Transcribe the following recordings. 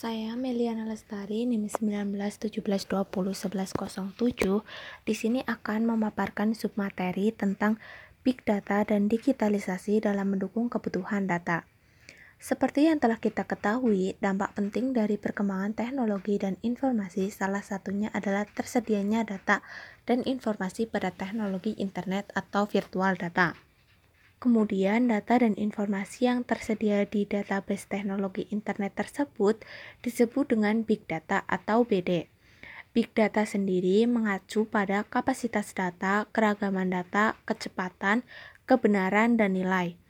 Saya Meliana Lestari, NIM 1917201107. Di sini akan memaparkan submateri tentang Big Data dan digitalisasi dalam mendukung kebutuhan data. Seperti yang telah kita ketahui, dampak penting dari perkembangan teknologi dan informasi salah satunya adalah tersedianya data dan informasi pada teknologi internet atau virtual data. Kemudian, data dan informasi yang tersedia di database teknologi internet tersebut disebut dengan big data atau BD. Big data sendiri mengacu pada kapasitas data, keragaman data, kecepatan, kebenaran, dan nilai.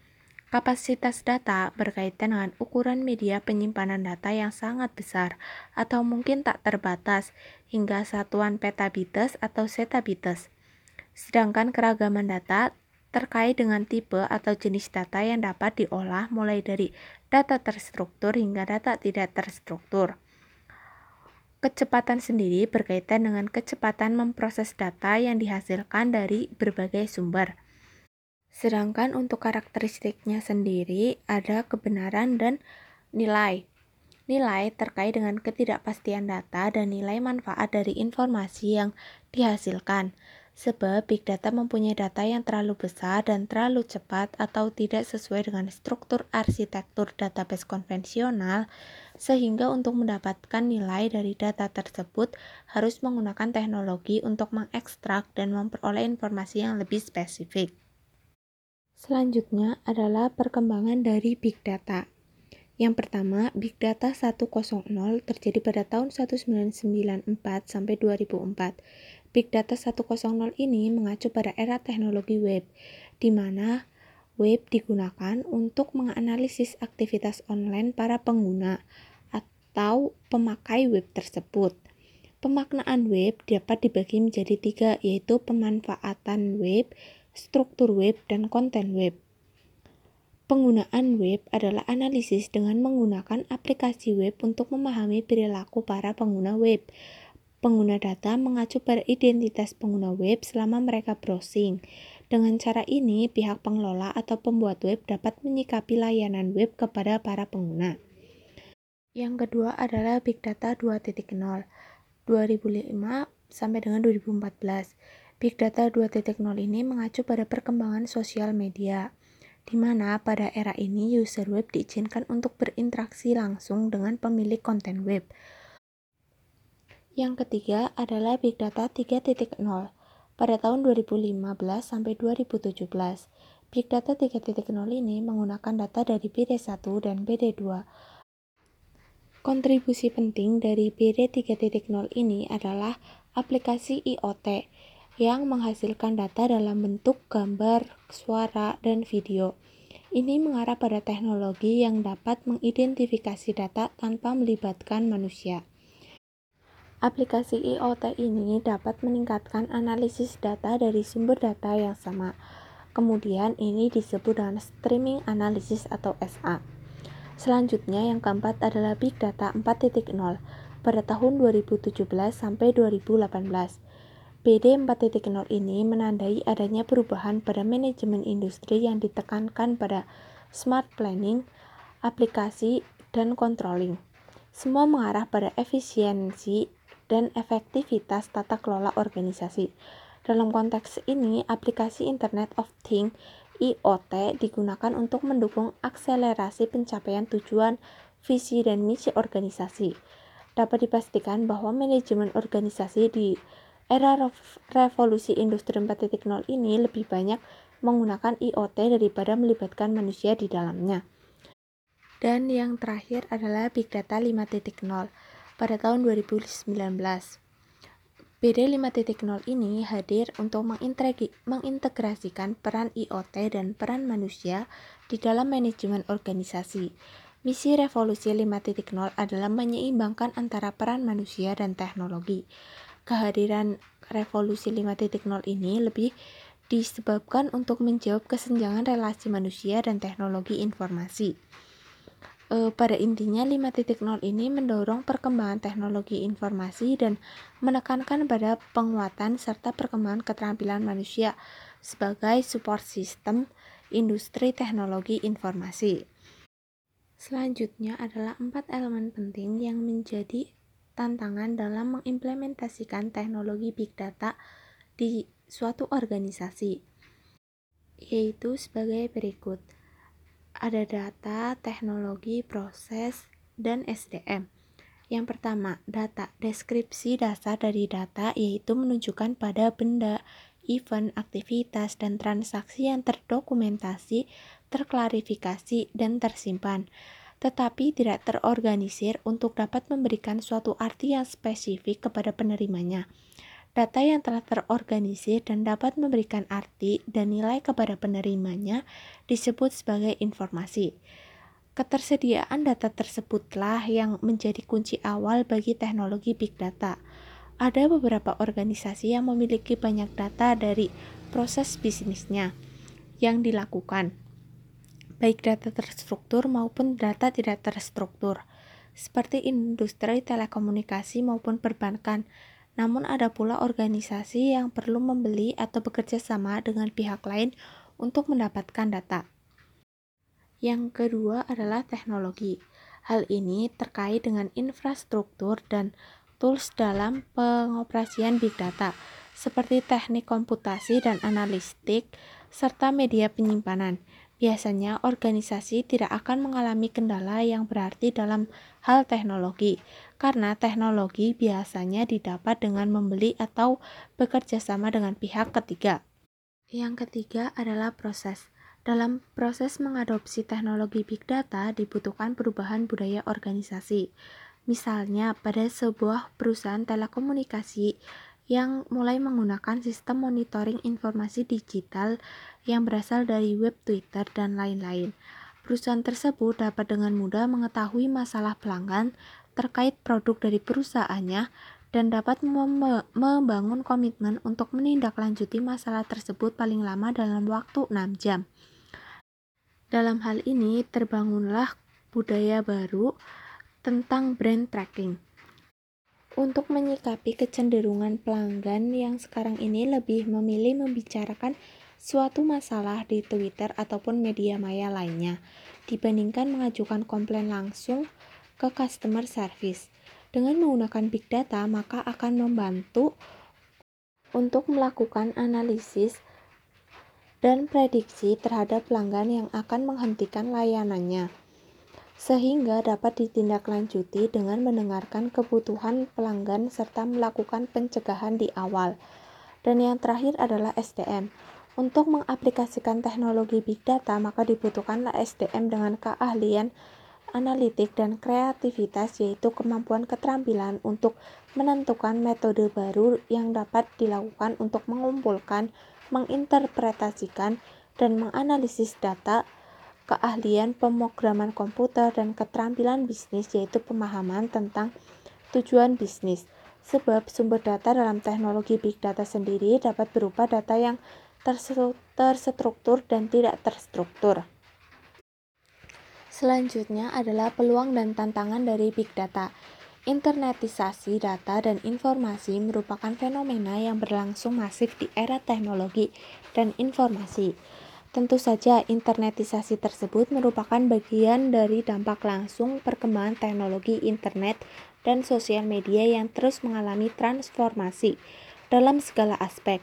Kapasitas data berkaitan dengan ukuran media penyimpanan data yang sangat besar atau mungkin tak terbatas hingga satuan petabites atau zetabites. Sedangkan keragaman data terkait dengan tipe atau jenis data yang dapat diolah mulai dari data terstruktur hingga data tidak terstruktur. Kecepatan sendiri berkaitan dengan kecepatan memproses data yang dihasilkan dari berbagai sumber. Sedangkan untuk karakteristiknya sendiri ada kebenaran dan nilai. Nilai terkait dengan ketidakpastian data dan nilai manfaat dari informasi yang dihasilkan sebab big data mempunyai data yang terlalu besar dan terlalu cepat atau tidak sesuai dengan struktur arsitektur database konvensional, sehingga untuk mendapatkan nilai dari data tersebut harus menggunakan teknologi untuk mengekstrak dan memperoleh informasi yang lebih spesifik. Selanjutnya adalah perkembangan dari big data. Yang pertama, Big Data 1.0 terjadi pada tahun 1994 sampai 2004 Big Data 1.0 ini mengacu pada era teknologi web, di mana web digunakan untuk menganalisis aktivitas online para pengguna atau pemakai web tersebut. Pemaknaan web dapat dibagi menjadi tiga, yaitu pemanfaatan web, struktur web, dan konten web. Penggunaan web adalah analisis dengan menggunakan aplikasi web untuk memahami perilaku para pengguna web Pengguna data mengacu pada identitas pengguna web selama mereka browsing. Dengan cara ini, pihak pengelola atau pembuat web dapat menyikapi layanan web kepada para pengguna. Yang kedua adalah Big Data 2.0 2005 sampai dengan 2014. Big Data 2.0 ini mengacu pada perkembangan sosial media, di mana pada era ini user web diizinkan untuk berinteraksi langsung dengan pemilik konten web. Yang ketiga adalah Big Data 3.0 pada tahun 2015 sampai 2017. Big Data 3.0 ini menggunakan data dari BD1 dan BD2. Kontribusi penting dari BD 3.0 ini adalah aplikasi IoT yang menghasilkan data dalam bentuk gambar, suara, dan video. Ini mengarah pada teknologi yang dapat mengidentifikasi data tanpa melibatkan manusia. Aplikasi IoT ini dapat meningkatkan analisis data dari sumber data yang sama. Kemudian ini disebut dengan streaming analysis atau SA. Selanjutnya yang keempat adalah Big Data 4.0 pada tahun 2017 sampai 2018. BD 4.0 ini menandai adanya perubahan pada manajemen industri yang ditekankan pada smart planning, aplikasi, dan controlling. Semua mengarah pada efisiensi dan efektivitas tata kelola organisasi. Dalam konteks ini, aplikasi Internet of Things IoT digunakan untuk mendukung akselerasi pencapaian tujuan, visi, dan misi organisasi. Dapat dipastikan bahwa manajemen organisasi di era revolusi industri 4.0 ini lebih banyak menggunakan IoT daripada melibatkan manusia di dalamnya. Dan yang terakhir adalah Big Data 5.0 pada tahun 2019. BD 5.0 ini hadir untuk mengintegrasikan peran IoT dan peran manusia di dalam manajemen organisasi. Misi revolusi 5.0 adalah menyeimbangkan antara peran manusia dan teknologi. Kehadiran revolusi 5.0 ini lebih disebabkan untuk menjawab kesenjangan relasi manusia dan teknologi informasi e, pada intinya 5.0 ini mendorong perkembangan teknologi informasi dan menekankan pada penguatan serta perkembangan keterampilan manusia sebagai support system industri teknologi informasi. Selanjutnya adalah empat elemen penting yang menjadi tantangan dalam mengimplementasikan teknologi big data di suatu organisasi, yaitu sebagai berikut. Ada data, teknologi, proses, dan SDM. Yang pertama, data. Deskripsi dasar dari data yaitu menunjukkan pada benda, event, aktivitas, dan transaksi yang terdokumentasi, terklarifikasi, dan tersimpan tetapi tidak terorganisir untuk dapat memberikan suatu arti yang spesifik kepada penerimanya. Data yang telah terorganisir dan dapat memberikan arti dan nilai kepada penerimanya disebut sebagai informasi. Ketersediaan data tersebutlah yang menjadi kunci awal bagi teknologi big data. Ada beberapa organisasi yang memiliki banyak data dari proses bisnisnya yang dilakukan baik data terstruktur maupun data tidak terstruktur, seperti industri telekomunikasi maupun perbankan. Namun ada pula organisasi yang perlu membeli atau bekerja sama dengan pihak lain untuk mendapatkan data. Yang kedua adalah teknologi. Hal ini terkait dengan infrastruktur dan tools dalam pengoperasian big data, seperti teknik komputasi dan analistik, serta media penyimpanan. Biasanya, organisasi tidak akan mengalami kendala yang berarti dalam hal teknologi, karena teknologi biasanya didapat dengan membeli atau bekerja sama dengan pihak ketiga. Yang ketiga adalah proses. Dalam proses mengadopsi teknologi big data dibutuhkan perubahan budaya organisasi. Misalnya, pada sebuah perusahaan telekomunikasi yang mulai menggunakan sistem monitoring informasi digital yang berasal dari web Twitter dan lain-lain. Perusahaan tersebut dapat dengan mudah mengetahui masalah pelanggan terkait produk dari perusahaannya dan dapat membangun komitmen untuk menindaklanjuti masalah tersebut paling lama dalam waktu 6 jam. Dalam hal ini terbangunlah budaya baru tentang brand tracking untuk menyikapi kecenderungan pelanggan yang sekarang ini lebih memilih membicarakan suatu masalah di Twitter ataupun media maya lainnya dibandingkan mengajukan komplain langsung ke customer service. Dengan menggunakan big data, maka akan membantu untuk melakukan analisis dan prediksi terhadap pelanggan yang akan menghentikan layanannya sehingga dapat ditindaklanjuti dengan mendengarkan kebutuhan pelanggan serta melakukan pencegahan di awal. Dan yang terakhir adalah SDM. Untuk mengaplikasikan teknologi big data, maka dibutuhkanlah SDM dengan keahlian analitik dan kreativitas yaitu kemampuan keterampilan untuk menentukan metode baru yang dapat dilakukan untuk mengumpulkan, menginterpretasikan, dan menganalisis data keahlian pemrograman komputer dan keterampilan bisnis yaitu pemahaman tentang tujuan bisnis. Sebab sumber data dalam teknologi big data sendiri dapat berupa data yang terstruktur dan tidak terstruktur. Selanjutnya adalah peluang dan tantangan dari big data. Internetisasi data dan informasi merupakan fenomena yang berlangsung masif di era teknologi dan informasi. Tentu saja, internetisasi tersebut merupakan bagian dari dampak langsung perkembangan teknologi internet dan sosial media yang terus mengalami transformasi dalam segala aspek.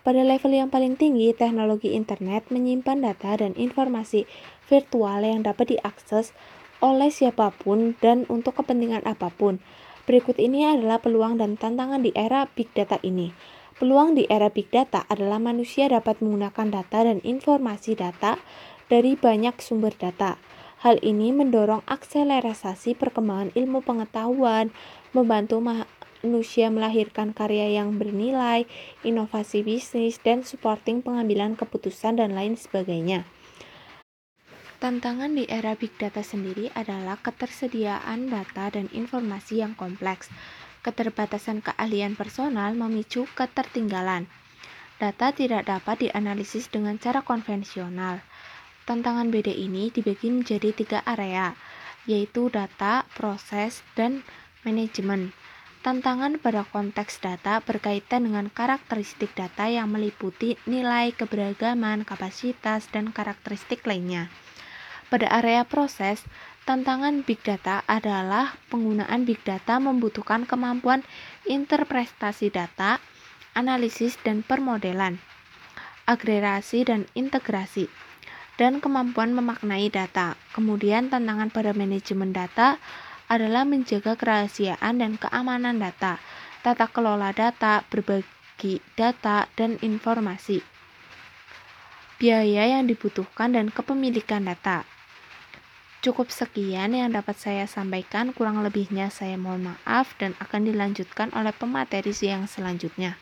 Pada level yang paling tinggi, teknologi internet menyimpan data dan informasi virtual yang dapat diakses oleh siapa pun dan untuk kepentingan apa pun. Berikut ini adalah peluang dan tantangan di era big data ini. Peluang di era big data adalah manusia dapat menggunakan data dan informasi data dari banyak sumber data. Hal ini mendorong akselerasi perkembangan ilmu pengetahuan, membantu manusia melahirkan karya yang bernilai, inovasi bisnis, dan supporting pengambilan keputusan dan lain sebagainya. Tantangan di era big data sendiri adalah ketersediaan data dan informasi yang kompleks keterbatasan keahlian personal memicu ketertinggalan. Data tidak dapat dianalisis dengan cara konvensional. Tantangan BD ini dibagi menjadi tiga area, yaitu data, proses, dan manajemen. Tantangan pada konteks data berkaitan dengan karakteristik data yang meliputi nilai, keberagaman, kapasitas, dan karakteristik lainnya. Pada area proses, Tantangan big data adalah penggunaan big data membutuhkan kemampuan interpretasi data, analisis dan permodelan, agregasi dan integrasi, dan kemampuan memaknai data. Kemudian tantangan pada manajemen data adalah menjaga kerahasiaan dan keamanan data, tata kelola data, berbagi data, dan informasi. Biaya yang dibutuhkan dan kepemilikan data. Cukup sekian yang dapat saya sampaikan, kurang lebihnya saya mohon maaf dan akan dilanjutkan oleh pemateri yang selanjutnya.